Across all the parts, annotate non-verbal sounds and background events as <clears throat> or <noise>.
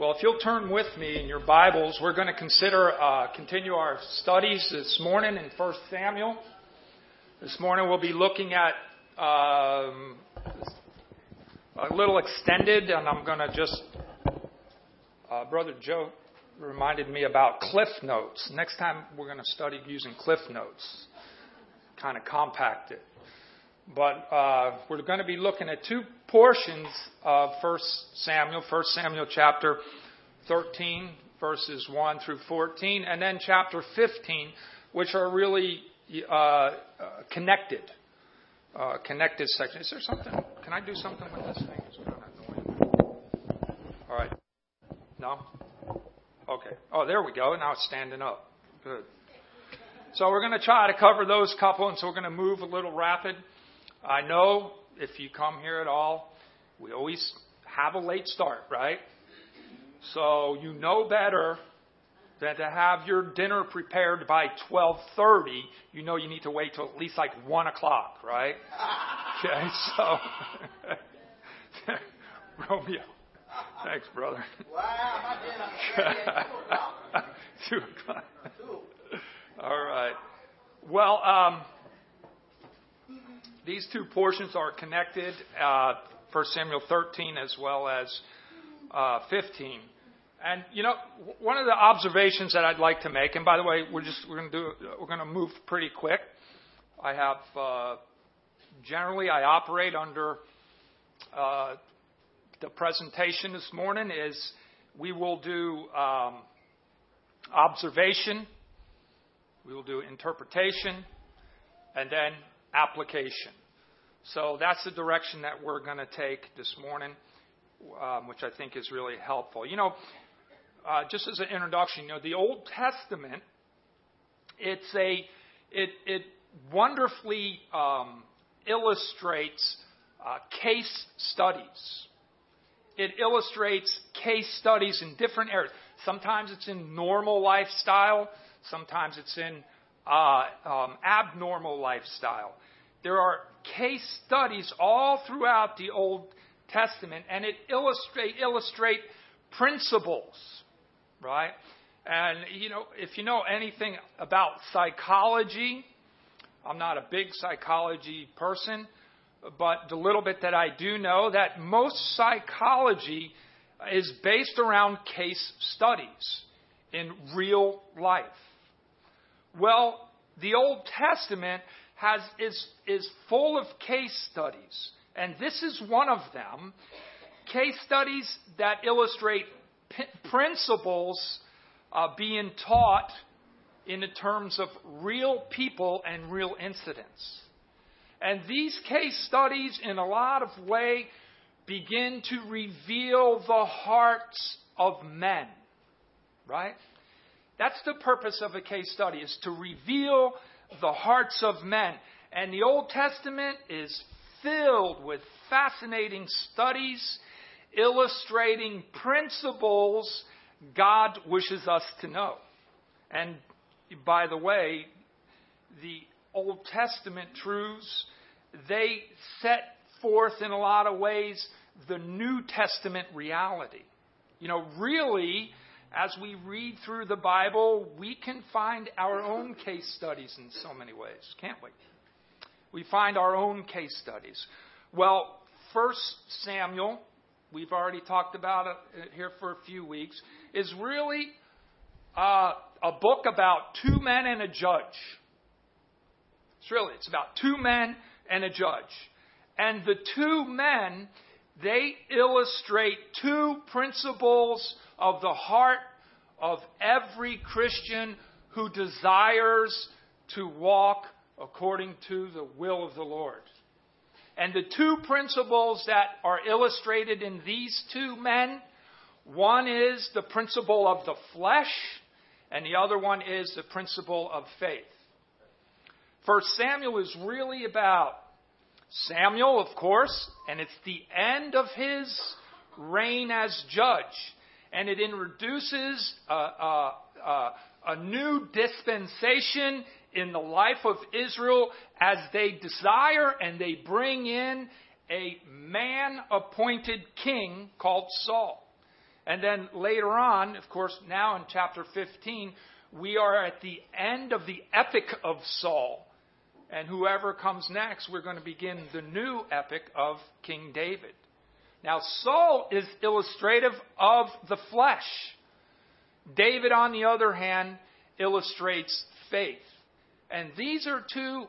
Well, if you'll turn with me in your Bibles, we're going to consider, uh, continue our studies this morning in 1 Samuel. This morning we'll be looking at um, a little extended, and I'm going to just, uh, Brother Joe reminded me about Cliff Notes. Next time we're going to study using Cliff Notes, kind of compact it. But uh, we're going to be looking at two portions of 1 Samuel, 1 Samuel chapter 13, verses 1 through 14, and then chapter 15, which are really uh, connected. Uh, connected sections. Is there something? Can I do something with this thing? It's kind of. All right. No? Okay. Oh, there we go. Now it's standing up. Good. So we're going to try to cover those couple, and so we're going to move a little rapid. I know if you come here at all, we always have a late start, right? So you know better than to have your dinner prepared by 12:30. You know you need to wait till at least like one o'clock, right? <laughs> Okay, so <laughs> Romeo, thanks, brother. <laughs> Two o'clock. All right. Well, um, these two portions are connected, uh, 1 Samuel 13 as well as uh, 15. And you know, one of the observations that I'd like to make, and by the way, we're just we're going to do we're going to move pretty quick. I have uh, generally I operate under uh, the presentation this morning is we will do um, observation, we will do interpretation, and then application. So that's the direction that we're going to take this morning, um, which I think is really helpful. You know, uh, just as an introduction, you know, the Old Testament, it's a, it, it wonderfully um, illustrates uh, case studies. It illustrates case studies in different areas. Sometimes it's in normal lifestyle. Sometimes it's in uh, um, abnormal lifestyle. There are case studies all throughout the Old Testament, and it illustrate illustrate principles, right? And you know, if you know anything about psychology, I'm not a big psychology person, but the little bit that I do know that most psychology is based around case studies in real life. Well, the Old Testament has, is, is full of case studies, and this is one of them. Case studies that illustrate p- principles uh, being taught in the terms of real people and real incidents. And these case studies, in a lot of way, begin to reveal the hearts of men. Right? That's the purpose of a case study, is to reveal the hearts of men. And the Old Testament is filled with fascinating studies illustrating principles God wishes us to know. And by the way, the Old Testament truths, they set forth in a lot of ways the New Testament reality. You know, really, as we read through the Bible, we can find our own case studies in so many ways, can't we? We find our own case studies. Well, First Samuel, we've already talked about it here for a few weeks, is really uh, a book about two men and a judge. It's really it's about two men and a judge, and the two men they illustrate two principles of the heart of every Christian who desires to walk according to the will of the Lord. And the two principles that are illustrated in these two men one is the principle of the flesh, and the other one is the principle of faith. First Samuel is really about Samuel, of course, and it's the end of his reign as judge and it introduces a, a, a, a new dispensation in the life of Israel as they desire and they bring in a man appointed king called Saul. And then later on, of course, now in chapter 15, we are at the end of the epic of Saul. And whoever comes next, we're going to begin the new epic of King David. Now, Saul is illustrative of the flesh. David, on the other hand, illustrates faith. And these are two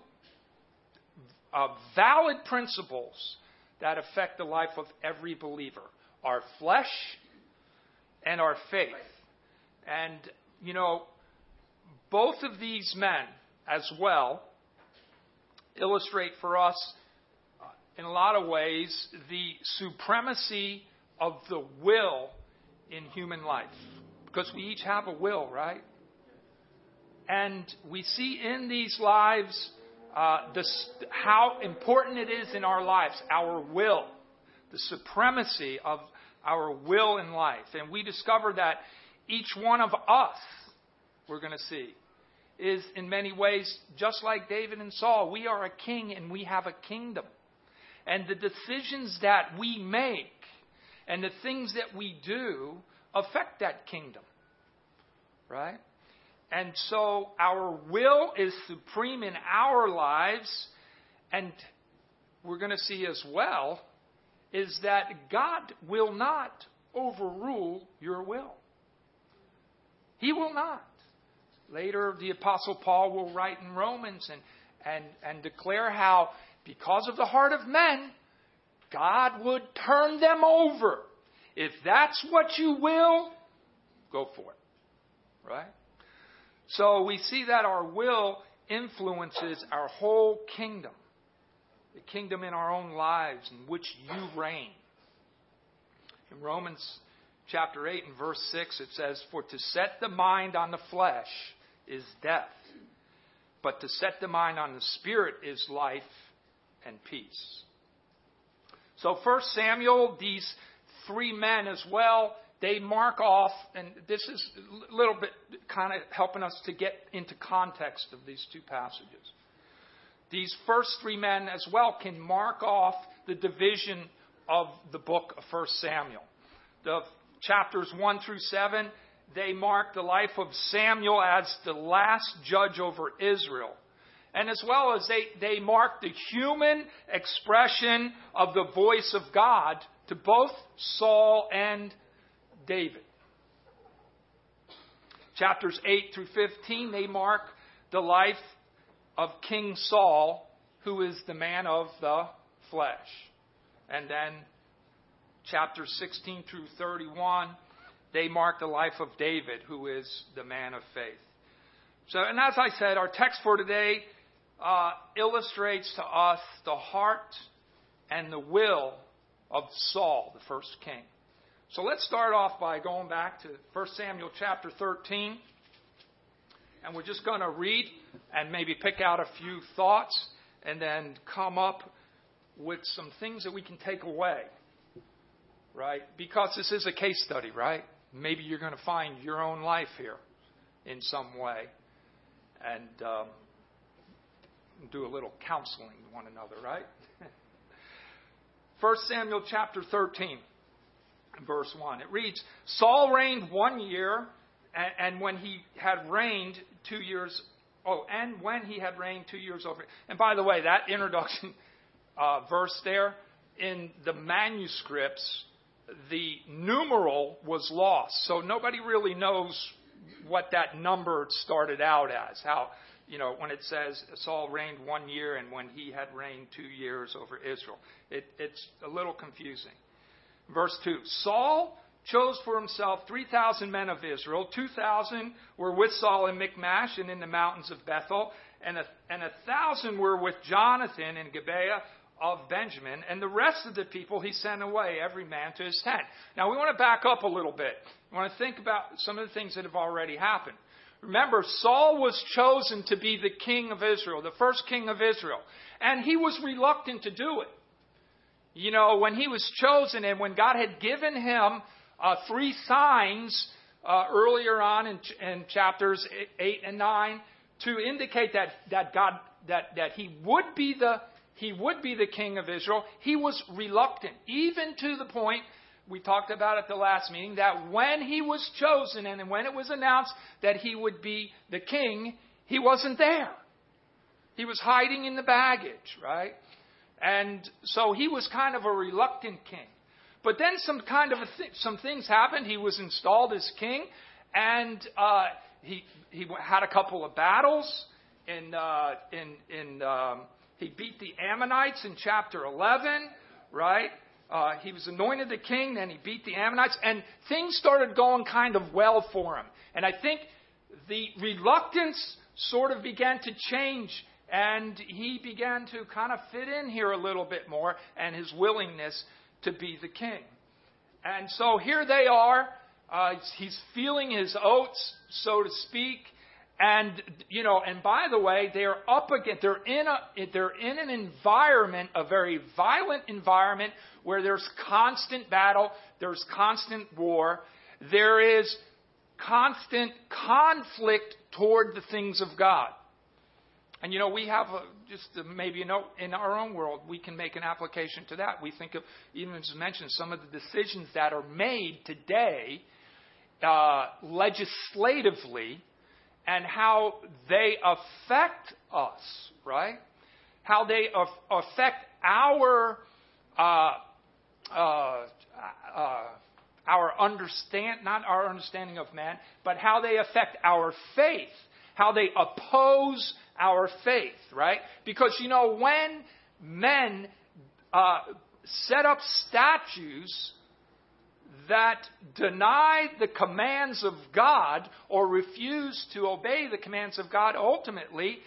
uh, valid principles that affect the life of every believer our flesh and our faith. And, you know, both of these men as well illustrate for us, uh, in a lot of ways, the supremacy of the will in human life. Because we each have a will, right? And we see in these lives uh, how important it is in our lives, our will, the supremacy of our will in life. And we discover that each one of us, we're going to see, is in many ways just like David and Saul. We are a king and we have a kingdom. And the decisions that we make and the things that we do affect that kingdom. Right? And so our will is supreme in our lives. And we're going to see as well is that God will not overrule your will. He will not. Later, the Apostle Paul will write in Romans and, and, and declare how, because of the heart of men, God would turn them over. If that's what you will, go for it. Right? So we see that our will influences our whole kingdom, the kingdom in our own lives in which you reign. In Romans chapter 8 and verse 6, it says, For to set the mind on the flesh is death, but to set the mind on the spirit is life and peace. So, first Samuel, these three men as well they mark off, and this is a little bit kind of helping us to get into context of these two passages. These first three men as well can mark off the division of the book of 1 Samuel. The chapters 1 through 7, they mark the life of Samuel as the last judge over Israel. And as well as they, they mark the human expression of the voice of God to both Saul and David. Chapters 8 through 15, they mark the life of King Saul, who is the man of the flesh. And then chapters 16 through 31, they mark the life of David, who is the man of faith. So, and as I said, our text for today uh, illustrates to us the heart and the will of Saul, the first king. So let's start off by going back to 1 Samuel chapter 13. And we're just going to read and maybe pick out a few thoughts and then come up with some things that we can take away. Right? Because this is a case study, right? Maybe you're going to find your own life here in some way and um, do a little counseling with one another, right? <laughs> 1 Samuel chapter 13 verse 1. It reads Saul reigned one year, and, and when he had reigned two years, oh, and when he had reigned two years over. And by the way, that introduction uh, verse there, in the manuscripts, the numeral was lost. So nobody really knows what that number started out as. How, you know, when it says Saul reigned one year and when he had reigned two years over Israel. It, it's a little confusing. Verse 2 Saul chose for himself 3,000 men of Israel. 2,000 were with Saul in Michmash and in the mountains of Bethel, and a, and a thousand were with Jonathan in Gibeah of Benjamin, and the rest of the people he sent away, every man to his tent. Now we want to back up a little bit. We want to think about some of the things that have already happened. Remember, Saul was chosen to be the king of Israel, the first king of Israel, and he was reluctant to do it. You know, when he was chosen and when God had given him uh, three signs uh, earlier on in, in chapters 8 and 9 to indicate that, that God that, that he would be the he would be the king of Israel, he was reluctant, even to the point we talked about at the last meeting that when he was chosen and when it was announced that he would be the king, he wasn't there. He was hiding in the baggage, right? And so he was kind of a reluctant king. But then some kind of th- some things happened. He was installed as king, and uh, he he had a couple of battles. In uh, in in um, he beat the Ammonites in chapter 11, right? Uh, he was anointed the king, then he beat the Ammonites, and things started going kind of well for him. And I think the reluctance sort of began to change, and he began to kind of fit in here a little bit more, and his willingness to be the king. And so here they are. Uh, he's feeling his oats, so to speak. And you know, and by the way, they're up against they're in a they're in an environment, a very violent environment where there's constant battle, there's constant war, there is constant conflict toward the things of God. And you know, we have a, just a, maybe you know, in our own world, we can make an application to that. We think of, even as mentioned, some of the decisions that are made today uh, legislatively and how they affect us, right? How they af- affect our uh, uh, uh, our understand not our understanding of man, but how they affect our faith, how they oppose our faith, right? Because you know when men uh, set up statues that deny the commands of God or refuse to obey the commands of God, ultimately,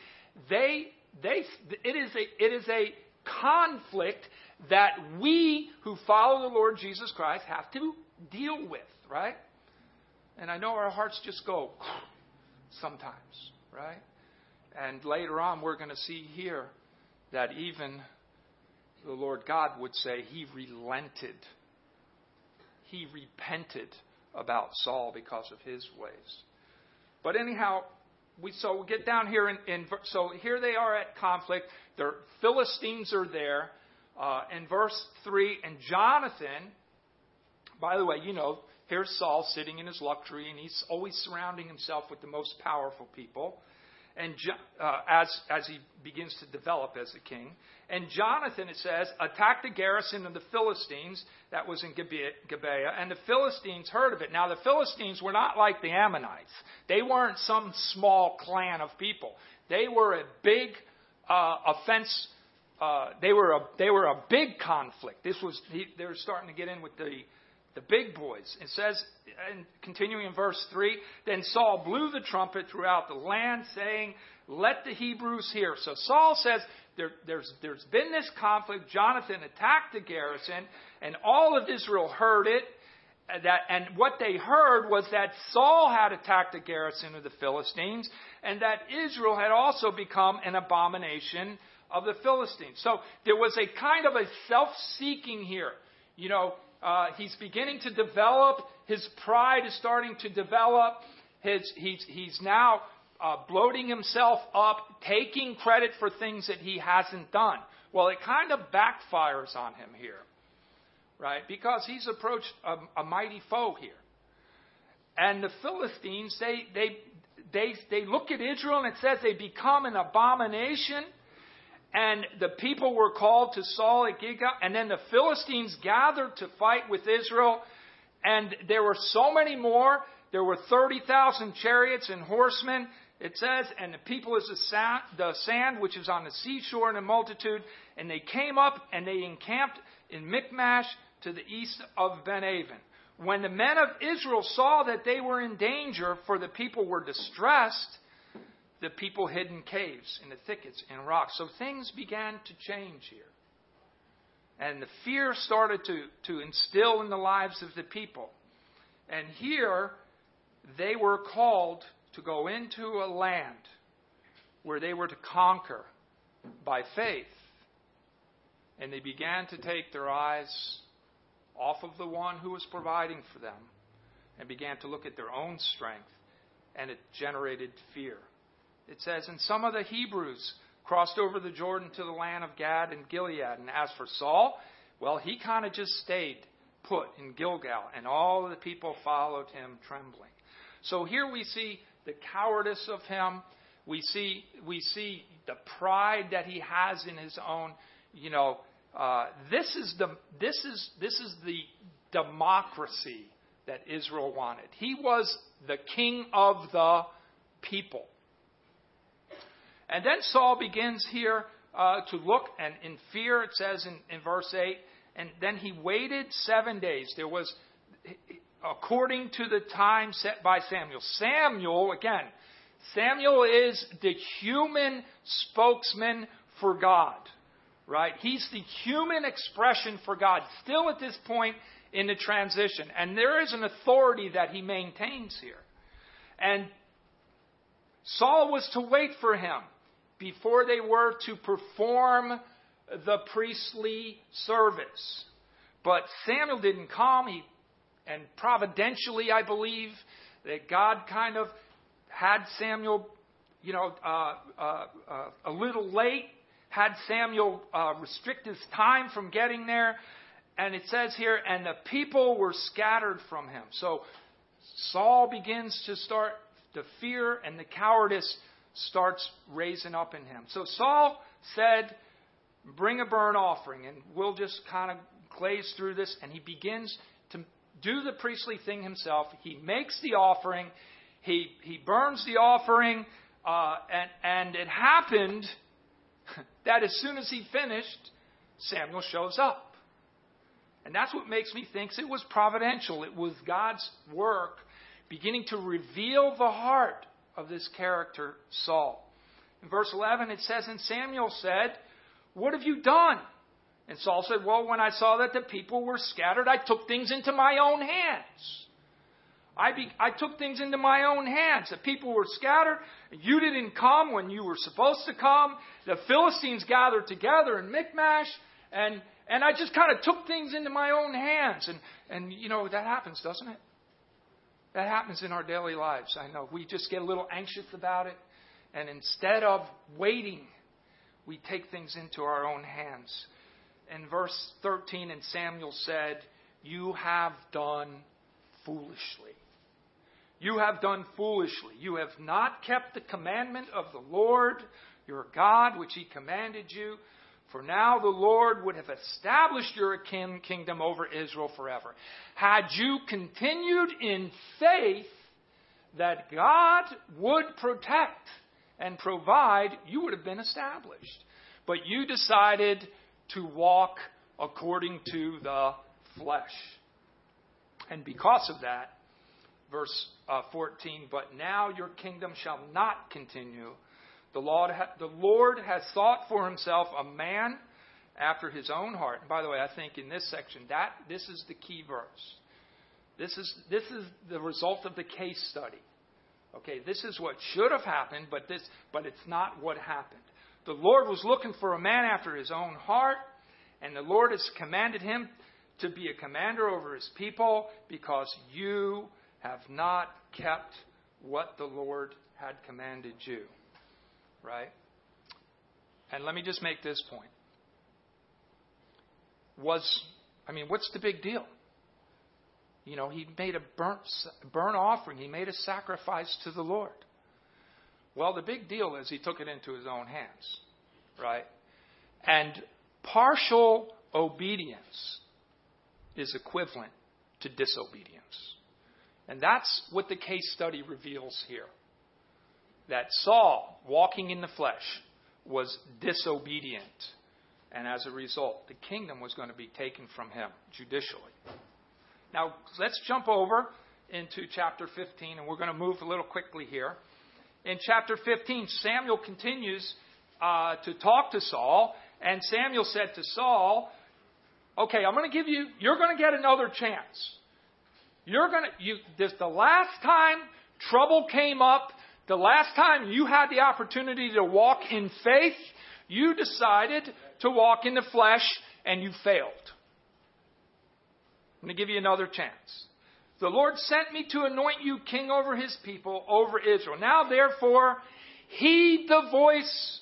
they, they, it, is a, it is a conflict that we who follow the Lord Jesus Christ have to deal with, right? And I know our hearts just go <sniffs> sometimes, right? And later on, we're going to see here that even the Lord God would say he relented he repented about Saul because of his ways. But anyhow, we so we get down here in, in so here they are at conflict. The Philistines are there uh, in verse three, and Jonathan. By the way, you know here's Saul sitting in his luxury, and he's always surrounding himself with the most powerful people and uh, as as he begins to develop as a king. And Jonathan, it says, attacked the garrison of the Philistines that was in Gibeah, and the Philistines heard of it. Now the Philistines were not like the Ammonites; they weren't some small clan of people. They were a big uh, offense. Uh, they were a they were a big conflict. This was he, they were starting to get in with the the big boys. It says, and continuing in verse 3, then Saul blew the trumpet throughout the land, saying, Let the Hebrews hear. So Saul says, there, there's, there's been this conflict. Jonathan attacked the garrison, and all of Israel heard it. That, and what they heard was that Saul had attacked the garrison of the Philistines, and that Israel had also become an abomination of the Philistines. So there was a kind of a self seeking here. You know, uh, he's beginning to develop. His pride is starting to develop. His, he's, he's now uh, bloating himself up, taking credit for things that he hasn't done. Well, it kind of backfires on him here, right? Because he's approached a, a mighty foe here. And the Philistines, they, they, they, they look at Israel and it says they become an abomination and the people were called to Saul at Gilgal, and then the Philistines gathered to fight with Israel, and there were so many more. There were 30,000 chariots and horsemen, it says, and the people is the sand, the sand which is on the seashore in a multitude, and they came up and they encamped in Michmash to the east of Ben-aven. When the men of Israel saw that they were in danger, for the people were distressed, the people hid in caves, in the thickets, in rocks. So things began to change here. And the fear started to, to instill in the lives of the people. And here, they were called to go into a land where they were to conquer by faith. And they began to take their eyes off of the one who was providing for them and began to look at their own strength, and it generated fear. It says, And some of the Hebrews crossed over the Jordan to the land of Gad and Gilead. And as for Saul, well, he kind of just stayed put in Gilgal, and all the people followed him trembling. So here we see the cowardice of him. We see we see the pride that he has in his own. You know, uh, this is the this is this is the democracy that Israel wanted. He was the king of the people. And then Saul begins here uh, to look, and in fear, it says in, in verse 8, and then he waited seven days. There was, according to the time set by Samuel. Samuel, again, Samuel is the human spokesman for God, right? He's the human expression for God, still at this point in the transition. And there is an authority that he maintains here. And Saul was to wait for him before they were to perform the priestly service. But Samuel didn't come. He, and providentially, I believe that God kind of had Samuel, you know, uh, uh, uh, a little late, had Samuel uh, restrict his time from getting there. And it says here, and the people were scattered from him. So Saul begins to start the fear and the cowardice starts raising up in him. So Saul said, Bring a burnt offering. And we'll just kind of glaze through this. And he begins to do the priestly thing himself. He makes the offering, he, he burns the offering, uh, and, and it happened <laughs> that as soon as he finished, Samuel shows up. And that's what makes me think it was providential. It was God's work beginning to reveal the heart of this character, Saul. In verse 11, it says, And Samuel said, What have you done? And Saul said, Well, when I saw that the people were scattered, I took things into my own hands. I, be, I took things into my own hands. The people were scattered. You didn't come when you were supposed to come. The Philistines gathered together in Michmash. And, and I just kind of took things into my own hands. And, and, you know, that happens, doesn't it? That happens in our daily lives. I know. We just get a little anxious about it. And instead of waiting, we take things into our own hands. In verse 13, and Samuel said, You have done foolishly. You have done foolishly. You have not kept the commandment of the Lord your God, which he commanded you. For now the Lord would have established your kingdom over Israel forever. Had you continued in faith that God would protect and provide, you would have been established. But you decided to walk according to the flesh. And because of that, verse uh, 14, but now your kingdom shall not continue the Lord, the Lord has sought for himself a man after his own heart. And by the way, I think in this section, that this is the key verse. This is, this is the result of the case study. Okay, this is what should have happened, but, this, but it's not what happened. The Lord was looking for a man after his own heart, and the Lord has commanded him to be a commander over his people because you have not kept what the Lord had commanded you right? And let me just make this point. Was, I mean, what's the big deal? You know, he made a burnt, burnt offering, he made a sacrifice to the Lord. Well, the big deal is he took it into his own hands, right? And partial obedience is equivalent to disobedience. And that's what the case study reveals here that Saul, walking in the flesh, was disobedient. And as a result, the kingdom was going to be taken from him judicially. Now, let's jump over into chapter 15, and we're going to move a little quickly here. In chapter 15, Samuel continues uh, to talk to Saul, and Samuel said to Saul, Okay, I'm going to give you, you're going to get another chance. You're going to, you, this, the last time trouble came up, the last time you had the opportunity to walk in faith, you decided to walk in the flesh and you failed. I'm going to give you another chance. The Lord sent me to anoint you king over his people, over Israel. Now, therefore, heed the voice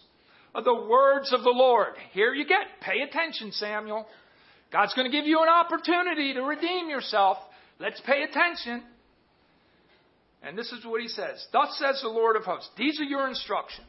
of the words of the Lord. Here you get. Pay attention, Samuel. God's going to give you an opportunity to redeem yourself. Let's pay attention. And this is what he says Thus says the Lord of hosts, these are your instructions.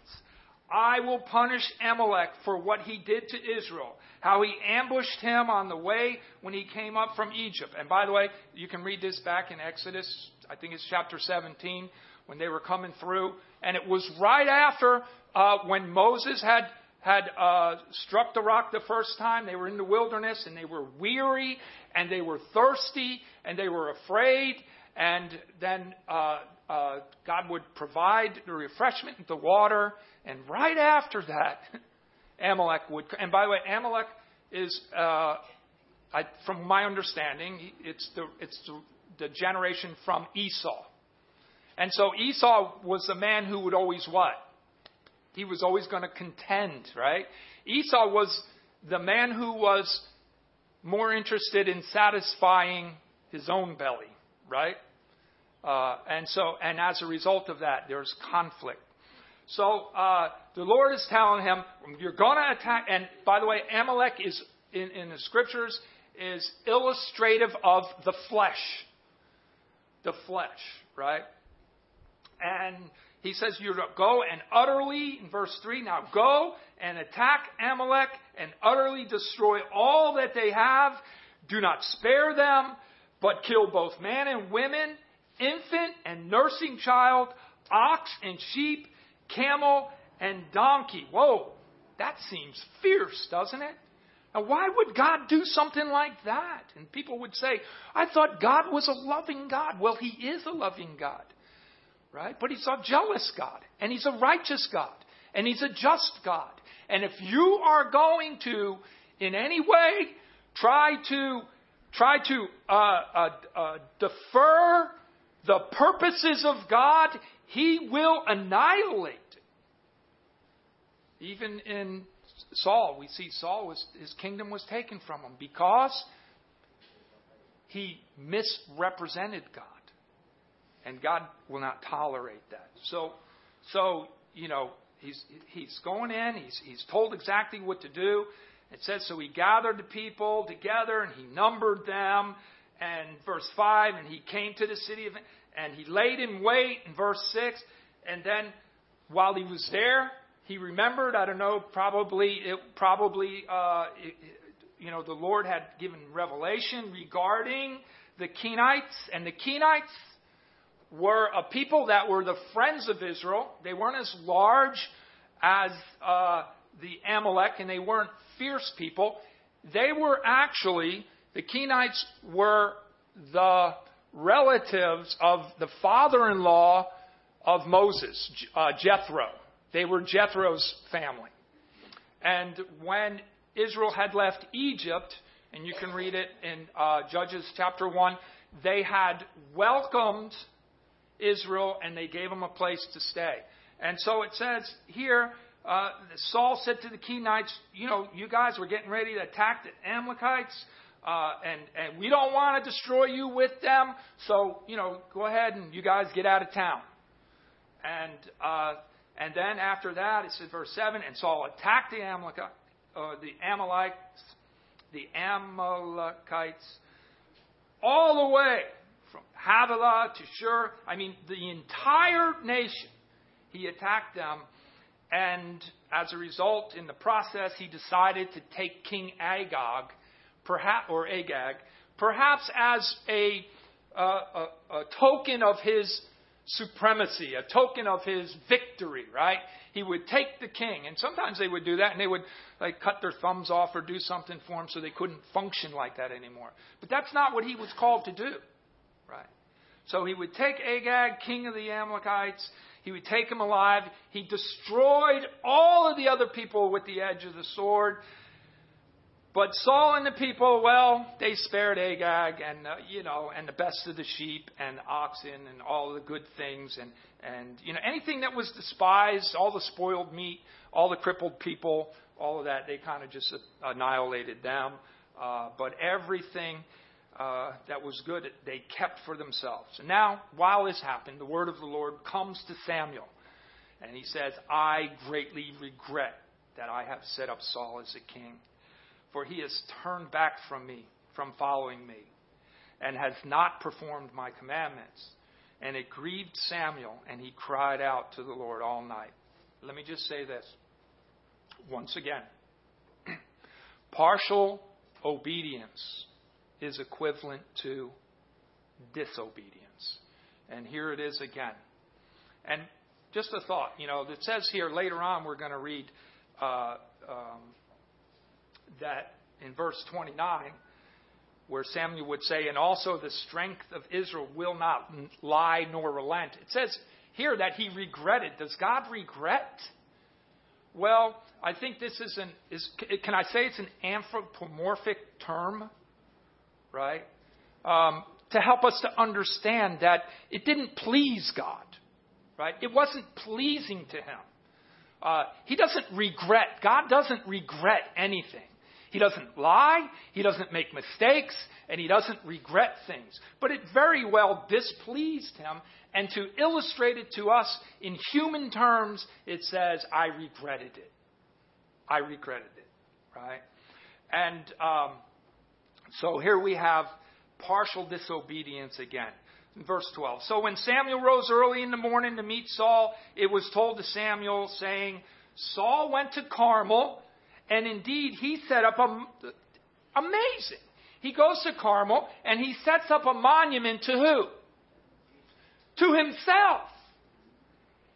I will punish Amalek for what he did to Israel, how he ambushed him on the way when he came up from Egypt. And by the way, you can read this back in Exodus, I think it's chapter 17, when they were coming through. And it was right after uh, when Moses had had uh, struck the rock the first time. They were in the wilderness and they were weary and they were thirsty and they were afraid. And then uh, uh, God would provide the refreshment, the water, and right after that, <laughs> Amalek would. And by the way, Amalek is, uh, I, from my understanding, it's the it's the, the generation from Esau. And so Esau was the man who would always what? He was always going to contend, right? Esau was the man who was more interested in satisfying his own belly, right? Uh, and so, and as a result of that, there's conflict. So uh, the Lord is telling him, "You're going to attack." And by the way, Amalek is in, in the scriptures is illustrative of the flesh, the flesh, right? And he says, "You go and utterly." In verse three, now go and attack Amalek and utterly destroy all that they have. Do not spare them, but kill both man and women, infant and nursing child, ox and sheep camel, and donkey. Whoa, that seems fierce, doesn't it? Now, why would God do something like that? And people would say, I thought God was a loving God. Well, He is a loving God, right? But He's a jealous God, and He's a righteous God, and He's a just God. And if you are going to, in any way, try to try to uh, uh, uh, defer the purposes of God, He will annihilate even in Saul, we see Saul was his kingdom was taken from him because he misrepresented God. And God will not tolerate that. So so, you know, he's he's going in, he's he's told exactly what to do. It says so he gathered the people together and he numbered them and verse 5 and he came to the city of and he laid in wait in verse 6 and then while he was there he remembered. I don't know. Probably it probably uh, it, you know the Lord had given revelation regarding the Kenites, and the Kenites were a people that were the friends of Israel. They weren't as large as uh, the Amalek, and they weren't fierce people. They were actually the Kenites were the relatives of the father-in-law of Moses, uh, Jethro. They were Jethro's family. And when Israel had left Egypt, and you can read it in uh, Judges chapter 1, they had welcomed Israel and they gave them a place to stay. And so it says here, uh, Saul said to the Kenites, You know, you guys were getting ready to attack the Amalekites, uh, and, and we don't want to destroy you with them, so, you know, go ahead and you guys get out of town. And uh, and then after that, it says verse 7, and Saul attacked the, Amalek, uh, the Amalekites, the Amalekites, all the way from Havilah to Shur. I mean, the entire nation. He attacked them. And as a result, in the process, he decided to take King Agag, perhaps, or Agag, perhaps as a, uh, a, a token of his supremacy, a token of his victory, right? He would take the king, and sometimes they would do that, and they would like cut their thumbs off or do something for him so they couldn't function like that anymore. But that's not what he was called to do, right? So he would take Agag, king of the Amalekites, he would take him alive. He destroyed all of the other people with the edge of the sword. But Saul and the people, well, they spared Agag and uh, you know, and the best of the sheep and oxen and all the good things and and you know anything that was despised, all the spoiled meat, all the crippled people, all of that, they kind of just annihilated them. Uh, but everything uh, that was good, they kept for themselves. And now, while this happened, the word of the Lord comes to Samuel, and he says, "I greatly regret that I have set up Saul as a king." for he has turned back from me, from following me, and has not performed my commandments. And it grieved Samuel, and he cried out to the Lord all night. Let me just say this once again <clears throat> partial obedience is equivalent to disobedience. And here it is again. And just a thought, you know, it says here later on, we're going to read uh, um, that in verse 29, where Samuel would say, And also the strength of Israel will not lie nor relent. It says here that he regretted. Does God regret? Well, I think this is an is can I say it's an anthropomorphic term, right? Um, to help us to understand that it didn't please God, right? It wasn't pleasing to Him. Uh, he doesn't regret. God doesn't regret anything. He doesn't lie, he doesn't make mistakes, and he doesn't regret things. But it very well displeased him. And to illustrate it to us in human terms, it says, I regretted it. I regretted it, right? And um, so here we have partial disobedience again. Verse 12. So when Samuel rose early in the morning to meet Saul, it was told to Samuel, saying, Saul went to Carmel and indeed, he set up a amazing. He goes to Carmel and he sets up a monument to who? To himself.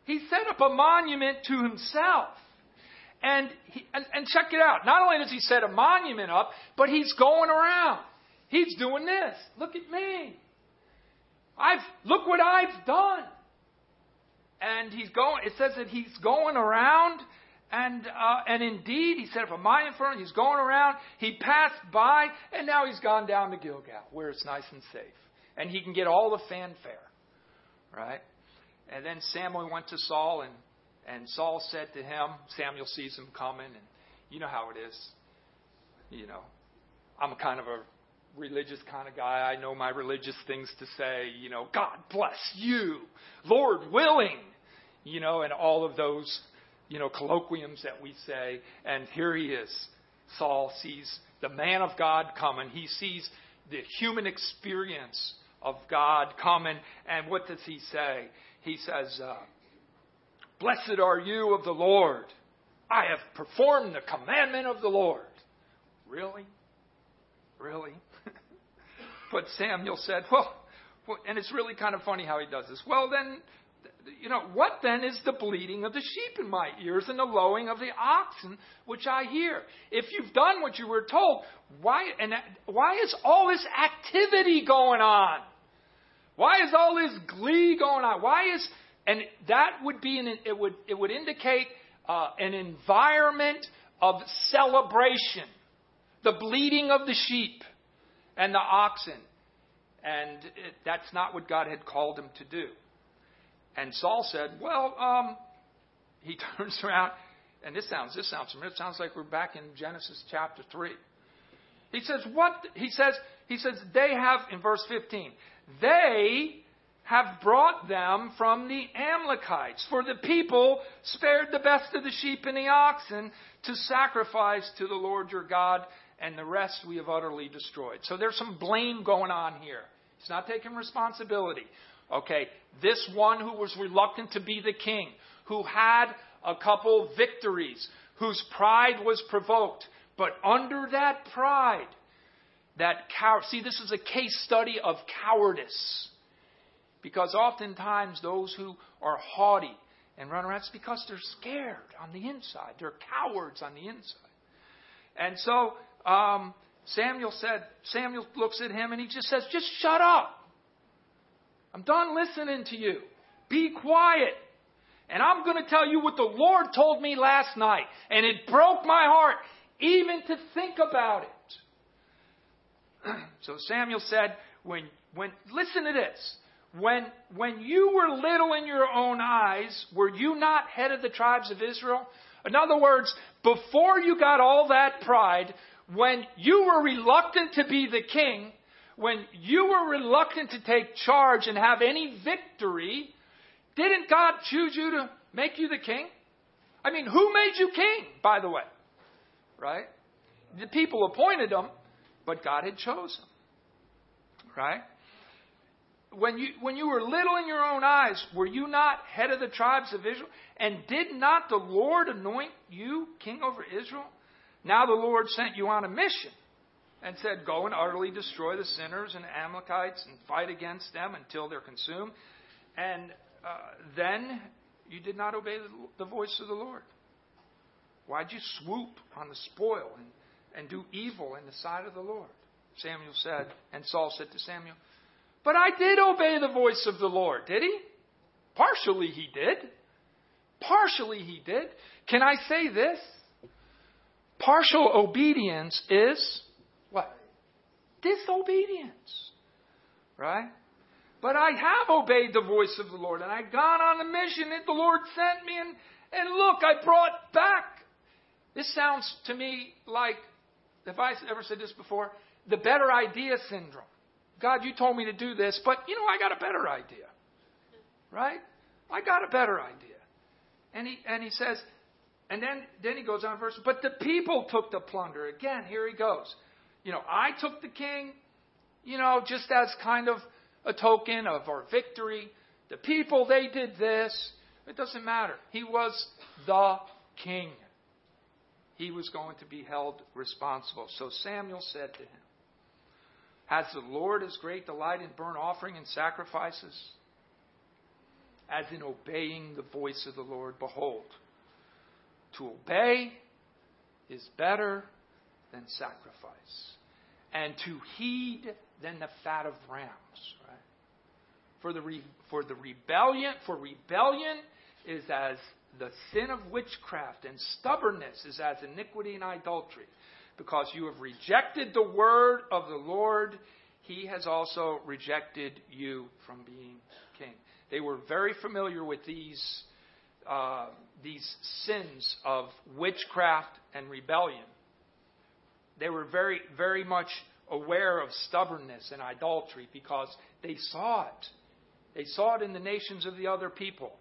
He set up a monument to himself. And, he, and, and check it out. Not only does he set a monument up, but he's going around. He's doing this. Look at me. I've look what I've done. And he's going. It says that he's going around and, uh, and indeed, he set up a monument for him. He's going around. He passed by, and now he's gone down to Gilgal, where it's nice and safe. And he can get all the fanfare. Right? And then Samuel went to Saul, and, and Saul said to him, Samuel sees him coming, and you know how it is. You know, I'm a kind of a religious kind of guy. I know my religious things to say, you know, God bless you, Lord willing, you know, and all of those you know, colloquiums that we say. And here he is. Saul sees the man of God coming. He sees the human experience of God coming. And what does he say? He says, uh, Blessed are you of the Lord. I have performed the commandment of the Lord. Really? Really? <laughs> but Samuel said, well, and it's really kind of funny how he does this. Well, then you know, what then is the bleating of the sheep in my ears and the lowing of the oxen which I hear? If you've done what you were told, why and uh, why is all this activity going on? Why is all this glee going on? Why is and that would be an it would it would indicate uh, an environment of celebration, the bleating of the sheep and the oxen, and it, that's not what God had called him to do. And Saul said, Well, um, <laughs> he turns around, and this sounds this sounds familiar. It sounds like we're back in Genesis chapter three. He says, What he says, he says, they have in verse 15, they have brought them from the Amalekites, for the people spared the best of the sheep and the oxen to sacrifice to the Lord your God, and the rest we have utterly destroyed. So there's some blame going on here. He's not taking responsibility. Okay, this one who was reluctant to be the king, who had a couple victories, whose pride was provoked, but under that pride, that cow- see, this is a case study of cowardice. Because oftentimes those who are haughty and run around, it's because they're scared on the inside. They're cowards on the inside. And so um, Samuel said, Samuel looks at him and he just says, just shut up. I'm done listening to you. Be quiet. And I'm going to tell you what the Lord told me last night. And it broke my heart even to think about it. <clears throat> so Samuel said, when, when, listen to this. When, when you were little in your own eyes, were you not head of the tribes of Israel? In other words, before you got all that pride, when you were reluctant to be the king, when you were reluctant to take charge and have any victory, didn't God choose you to make you the king? I mean, who made you king, by the way? Right? The people appointed him, but God had chosen. Right? When you, when you were little in your own eyes, were you not head of the tribes of Israel? And did not the Lord anoint you king over Israel? Now the Lord sent you on a mission and said, Go and utterly destroy the sinners and Amalekites and fight against them until they're consumed. And uh, then you did not obey the, the voice of the Lord. Why'd you swoop on the spoil and, and do evil in the sight of the Lord? Samuel said, and Saul said to Samuel, But I did obey the voice of the Lord, did he? Partially he did. Partially he did. Can I say this? Partial obedience is what? Disobedience. Right? But I have obeyed the voice of the Lord, and I got on the mission that the Lord sent me, and, and look, I brought back. This sounds to me like, if I ever said this before? The better idea syndrome. God, you told me to do this, but you know, I got a better idea. Right? I got a better idea. And he, and he says, and then, then he goes on verse, but the people took the plunder. Again, here he goes. You know, I took the king, you know, just as kind of a token of our victory. The people, they did this. It doesn't matter. He was the king. He was going to be held responsible. So Samuel said to him, Has the Lord as great delight in burnt offering and sacrifices as in obeying the voice of the Lord? Behold, to obey is better than sacrifice, and to heed than the fat of rams. For the, re, for the rebellion, for rebellion is as the sin of witchcraft, and stubbornness is as iniquity and idolatry. Because you have rejected the word of the Lord, he has also rejected you from being king. They were very familiar with these, uh, these sins of witchcraft and rebellion. They were very, very much aware of stubbornness and idolatry because they saw it. They saw it in the nations of the other people,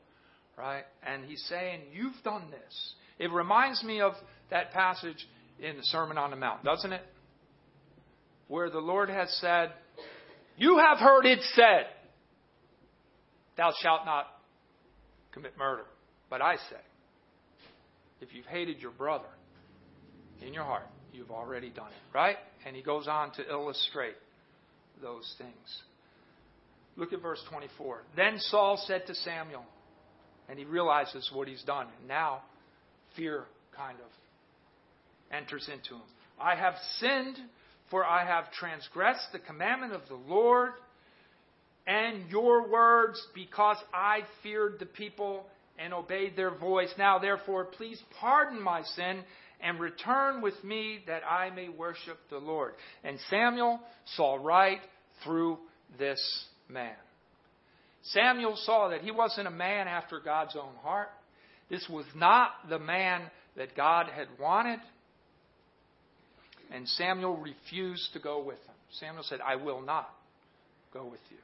right? And he's saying, You've done this. It reminds me of that passage in the Sermon on the Mount, doesn't it? Where the Lord has said, You have heard it said, Thou shalt not commit murder. But I say, if you've hated your brother in your heart, you've already done it, right? And he goes on to illustrate those things. Look at verse 24. Then Saul said to Samuel, and he realizes what he's done. And now fear kind of enters into him. I have sinned, for I have transgressed the commandment of the Lord and your words, because I feared the people and obeyed their voice. Now, therefore, please pardon my sin and return with me that I may worship the Lord. And Samuel saw right through this man. Samuel saw that he wasn't a man after God's own heart. This was not the man that God had wanted. And Samuel refused to go with him. Samuel said, I will not go with you.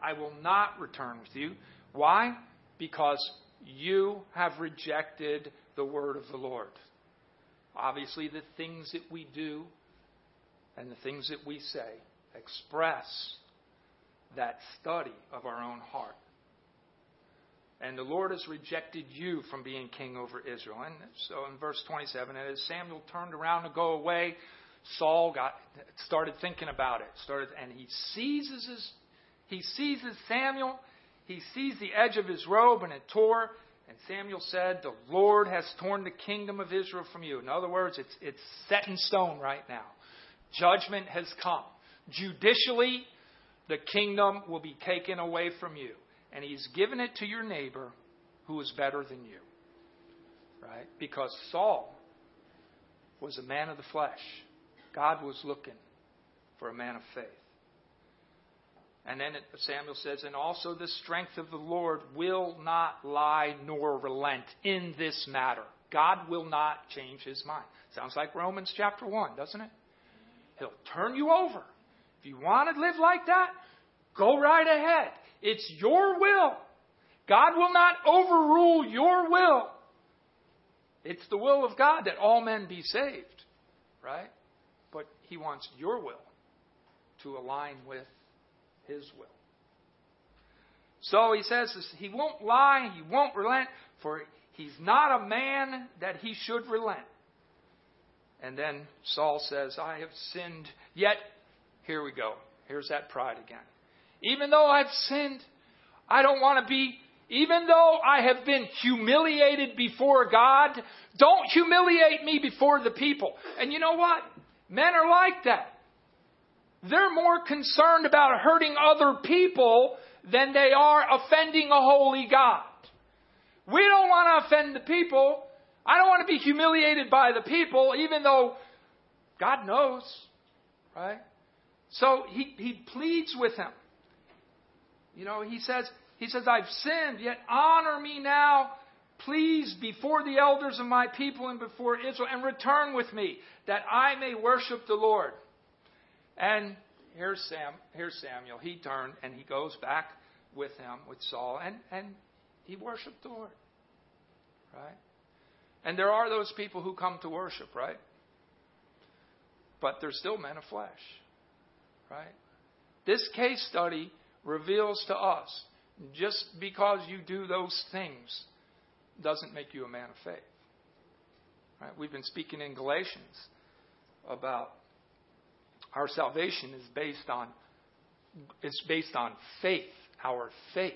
I will not return with you. Why? Because you have rejected the word of the Lord. Obviously, the things that we do and the things that we say express that study of our own heart. And the Lord has rejected you from being king over Israel. And so in verse 27, and as Samuel turned around to go away, Saul got started thinking about it. Started and he seizes his he seizes Samuel, he sees the edge of his robe and it tore. And Samuel said, The Lord has torn the kingdom of Israel from you. In other words, it's, it's set in stone right now. Judgment has come. Judicially, the kingdom will be taken away from you. And he's given it to your neighbor who is better than you. Right? Because Saul was a man of the flesh. God was looking for a man of faith. And then Samuel says, And also the strength of the Lord will not lie nor relent in this matter. God will not change his mind. Sounds like Romans chapter 1, doesn't it? He'll turn you over. If you want to live like that, go right ahead. It's your will. God will not overrule your will. It's the will of God that all men be saved. right? But he wants your will to align with his will. So he says he won't lie, he won't relent, for he's not a man that he should relent. And then Saul says, I have sinned, yet, here we go. Here's that pride again. Even though I've sinned, I don't want to be, even though I have been humiliated before God, don't humiliate me before the people. And you know what? Men are like that. They're more concerned about hurting other people than they are offending a holy God. We don't want to offend the people. I don't want to be humiliated by the people, even though God knows, right? So he, he pleads with him. You know, he says, he says, I've sinned, yet honor me now, please, before the elders of my people and before Israel, and return with me, that I may worship the Lord. And here's Sam, here's Samuel. He turned and he goes back with him, with Saul, and, and he worshiped the Lord. Right? And there are those people who come to worship, right? But they're still men of flesh. Right? This case study reveals to us just because you do those things doesn't make you a man of faith. Right? We've been speaking in Galatians about our salvation is based on it's based on faith, our faith,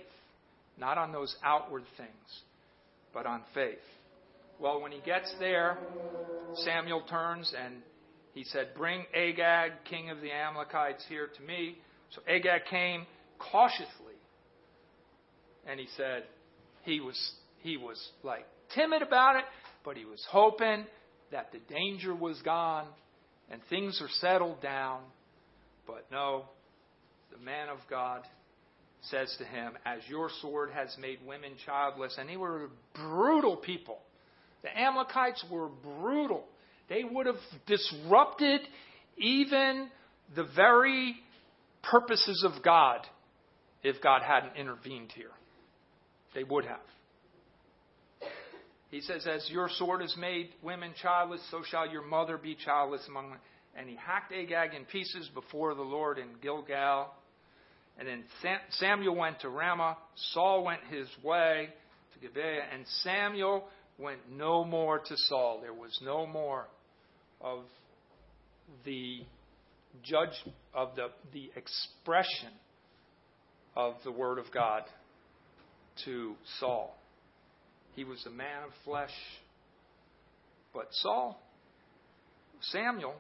not on those outward things, but on faith. Well, when he gets there, Samuel turns and he said, Bring Agag, king of the Amalekites, here to me. So Agag came cautiously. And he said, he was, he was like timid about it, but he was hoping that the danger was gone and things are settled down. But no, the man of God says to him, As your sword has made women childless, and they were brutal people. The Amalekites were brutal. They would have disrupted even the very purposes of God if God hadn't intervened here. They would have. He says, As your sword has made women childless, so shall your mother be childless among them. And he hacked Agag in pieces before the Lord in Gilgal. And then Samuel went to Ramah. Saul went his way to Gibeah. And Samuel went no more to Saul. There was no more of the judge of the, the expression of the word of God to Saul. He was a man of flesh. But Saul, Samuel,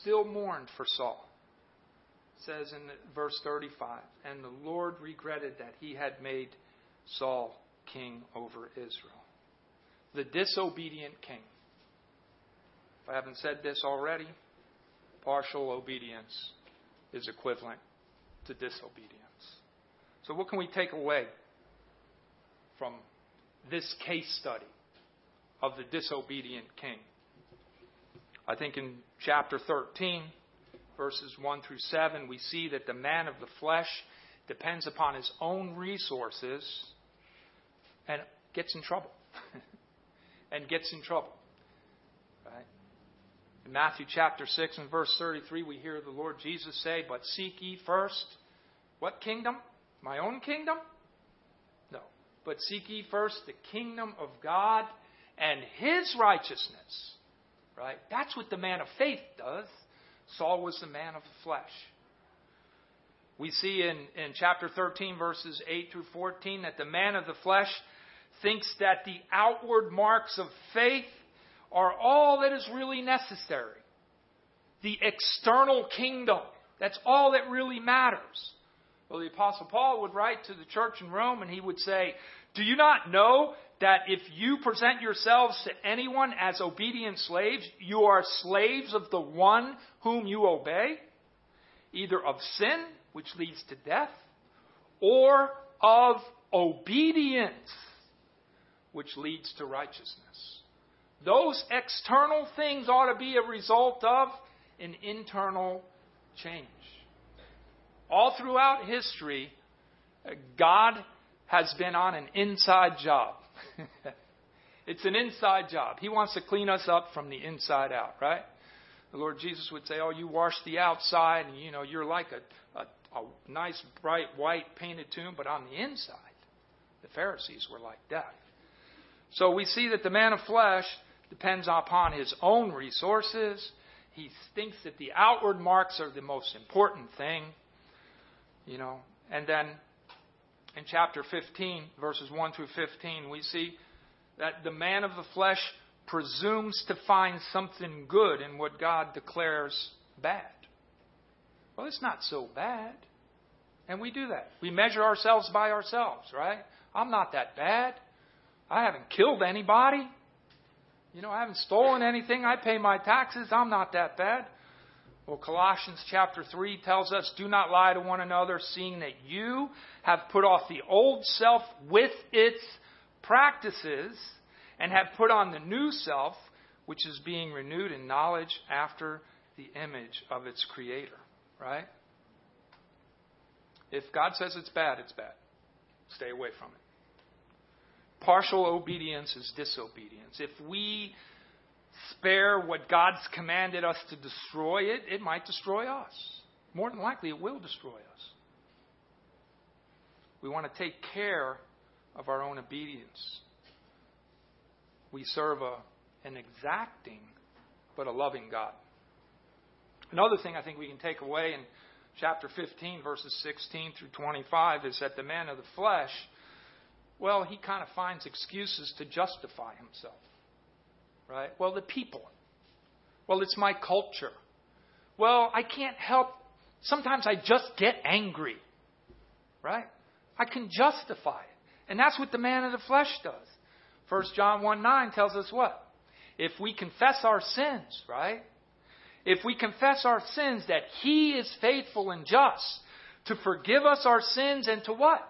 still mourned for Saul. It says in verse 35, and the Lord regretted that he had made Saul king over Israel. The disobedient king. If I haven't said this already, partial obedience is equivalent to disobedience. So, what can we take away from this case study of the disobedient king? I think in chapter 13, verses 1 through 7, we see that the man of the flesh depends upon his own resources and gets in trouble. <laughs> and gets in trouble. Right? In Matthew chapter 6 and verse 33, we hear the Lord Jesus say, But seek ye first what kingdom? My own kingdom? No. But seek ye first the kingdom of God and his righteousness. Right? That's what the man of faith does. Saul was the man of the flesh. We see in, in chapter 13, verses 8 through 14, that the man of the flesh thinks that the outward marks of faith are all that is really necessary. The external kingdom. That's all that really matters. Well, the Apostle Paul would write to the church in Rome and he would say, Do you not know that if you present yourselves to anyone as obedient slaves, you are slaves of the one whom you obey? Either of sin, which leads to death, or of obedience which leads to righteousness. Those external things ought to be a result of an internal change. All throughout history, God has been on an inside job. <laughs> it's an inside job. He wants to clean us up from the inside out, right? The Lord Jesus would say, Oh, you wash the outside, and you know, you're like a, a, a nice, bright, white painted tomb, but on the inside, the Pharisees were like death. So we see that the man of flesh depends upon his own resources. He thinks that the outward marks are the most important thing, you know. And then in chapter 15, verses 1 through 15, we see that the man of the flesh presumes to find something good in what God declares bad. Well, it's not so bad. And we do that. We measure ourselves by ourselves, right? I'm not that bad. I haven't killed anybody. You know, I haven't stolen anything. I pay my taxes. I'm not that bad. Well, Colossians chapter 3 tells us, Do not lie to one another, seeing that you have put off the old self with its practices and have put on the new self, which is being renewed in knowledge after the image of its creator. Right? If God says it's bad, it's bad. Stay away from it. Partial obedience is disobedience. If we spare what God's commanded us to destroy it, it might destroy us. More than likely, it will destroy us. We want to take care of our own obedience. We serve a, an exacting but a loving God. Another thing I think we can take away in chapter 15, verses 16 through 25, is that the man of the flesh, well, he kind of finds excuses to justify himself. Right? Well, the people. Well, it's my culture. Well, I can't help. Sometimes I just get angry. Right? I can justify it. And that's what the man of the flesh does. 1 John 1 9 tells us what? If we confess our sins, right? If we confess our sins, that He is faithful and just to forgive us our sins and to what?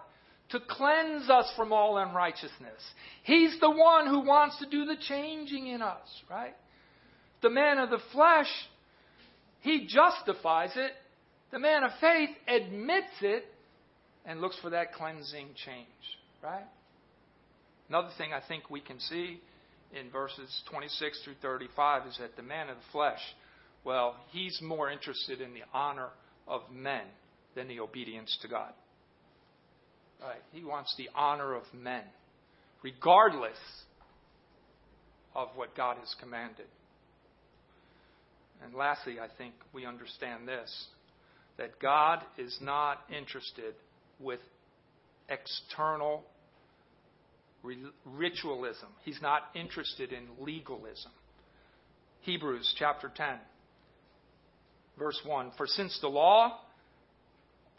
To cleanse us from all unrighteousness. He's the one who wants to do the changing in us, right? The man of the flesh, he justifies it. The man of faith admits it and looks for that cleansing change, right? Another thing I think we can see in verses 26 through 35 is that the man of the flesh, well, he's more interested in the honor of men than the obedience to God. Right? He wants the honor of men, regardless of what God has commanded. And lastly, I think we understand this that God is not interested with external ritualism. He's not interested in legalism. Hebrews chapter 10, verse 1. For since the law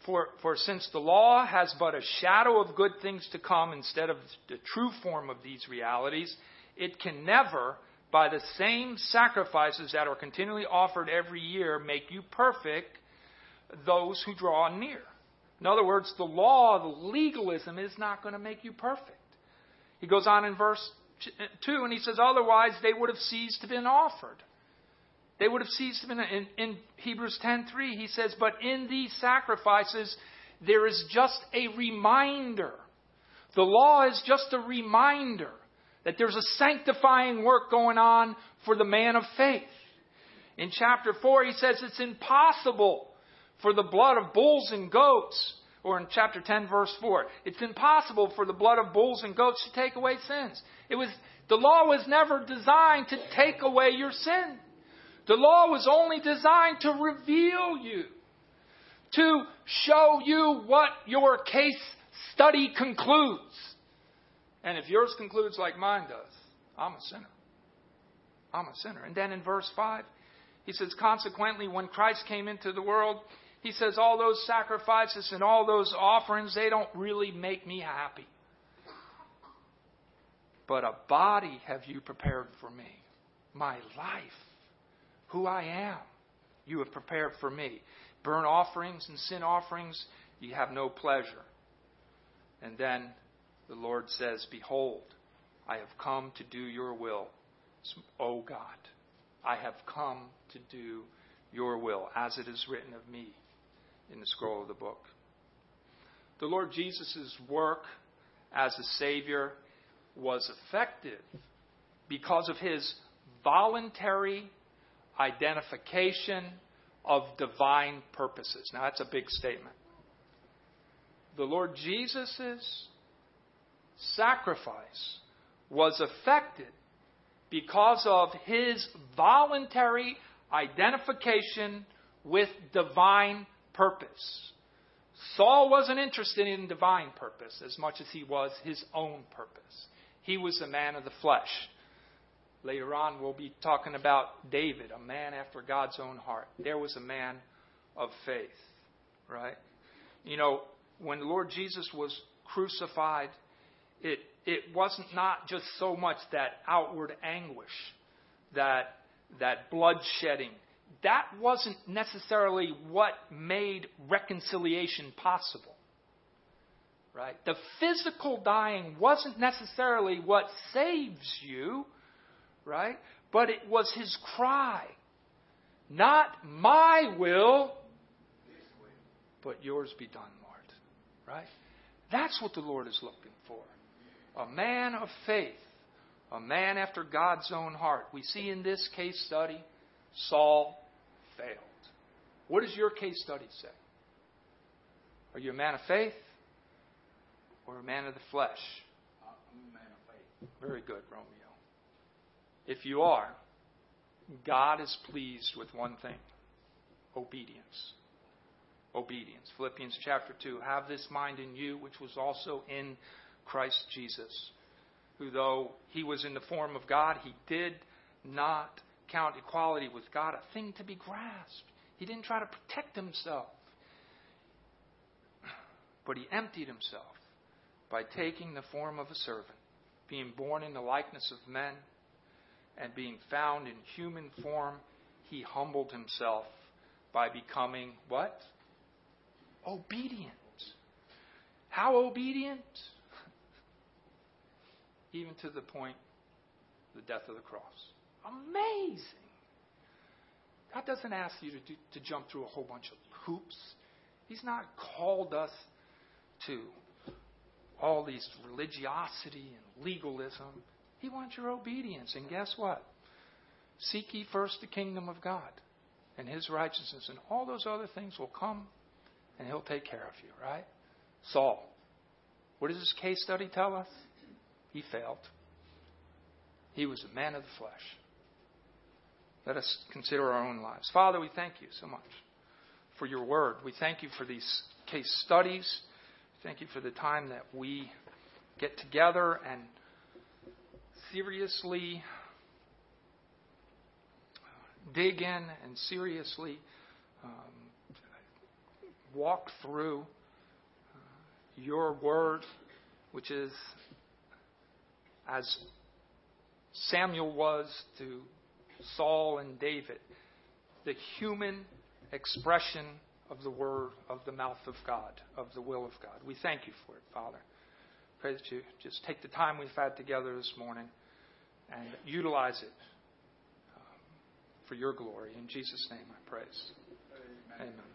for, for since the law has but a shadow of good things to come instead of the true form of these realities, it can never, by the same sacrifices that are continually offered every year, make you perfect those who draw near. In other words, the law, the legalism, is not going to make you perfect. He goes on in verse 2 and he says, Otherwise, they would have ceased to been offered. They would have seized him. In, in Hebrews 10.3, he says, But in these sacrifices, there is just a reminder. The law is just a reminder that there's a sanctifying work going on for the man of faith. In chapter 4, he says it's impossible for the blood of bulls and goats or in chapter 10, verse 4. It's impossible for the blood of bulls and goats to take away sins. It was, the law was never designed to take away your sin. The law was only designed to reveal you, to show you what your case study concludes. And if yours concludes like mine does, I'm a sinner. I'm a sinner. And then in verse 5, he says, Consequently, when Christ came into the world, he says, all those sacrifices and all those offerings, they don't really make me happy. But a body have you prepared for me. My life, who I am, you have prepared for me. Burnt offerings and sin offerings, you have no pleasure. And then the Lord says, Behold, I have come to do your will. O God, I have come to do your will, as it is written of me in the scroll of the book. The Lord Jesus' work as a Savior was effective because of his voluntary, identification of divine purposes. Now, that's a big statement. The Lord Jesus' sacrifice was effected because of his voluntary identification with divine purpose. Saul wasn't interested in divine purpose as much as he was his own purpose. He was a man of the flesh. Later on, we'll be talking about David, a man after God's own heart. There was a man of faith, right? You know, when the Lord Jesus was crucified, it, it wasn't not just so much that outward anguish, that, that bloodshedding. That wasn't necessarily what made reconciliation possible. Right? The physical dying wasn't necessarily what saves you, right? But it was his cry. Not my will, but yours be done, Lord. Right? That's what the Lord is looking for a man of faith, a man after God's own heart. We see in this case study, Saul failed. What does your case study say? Are you a man of faith or a man of the flesh? Uh, I'm a man of faith. Very good, Romeo. If you are, God is pleased with one thing obedience. Obedience. Philippians chapter 2. Have this mind in you, which was also in Christ Jesus, who, though he was in the form of God, he did not count equality with God a thing to be grasped. He didn't try to protect himself. But he emptied himself by taking the form of a servant, being born in the likeness of men, and being found in human form, he humbled himself by becoming what? Obedient. How obedient? <laughs> even to the point the death of the cross. Amazing. God doesn't ask you to, do, to jump through a whole bunch of hoops. He's not called us to all these religiosity and legalism. He wants your obedience. And guess what? Seek ye first the kingdom of God and his righteousness, and all those other things will come and he'll take care of you, right? Saul. What does this case study tell us? He failed. He was a man of the flesh. Let us consider our own lives. Father, we thank you so much for your word. We thank you for these case studies. Thank you for the time that we get together and seriously dig in and seriously um, walk through uh, your word, which is as Samuel was to Saul and David, the human expression of the word of the mouth of God, of the will of God. We thank you for it, Father. Pray that you just take the time we've had together this morning and utilize it um, for your glory. In Jesus' name I praise. Amen. Amen.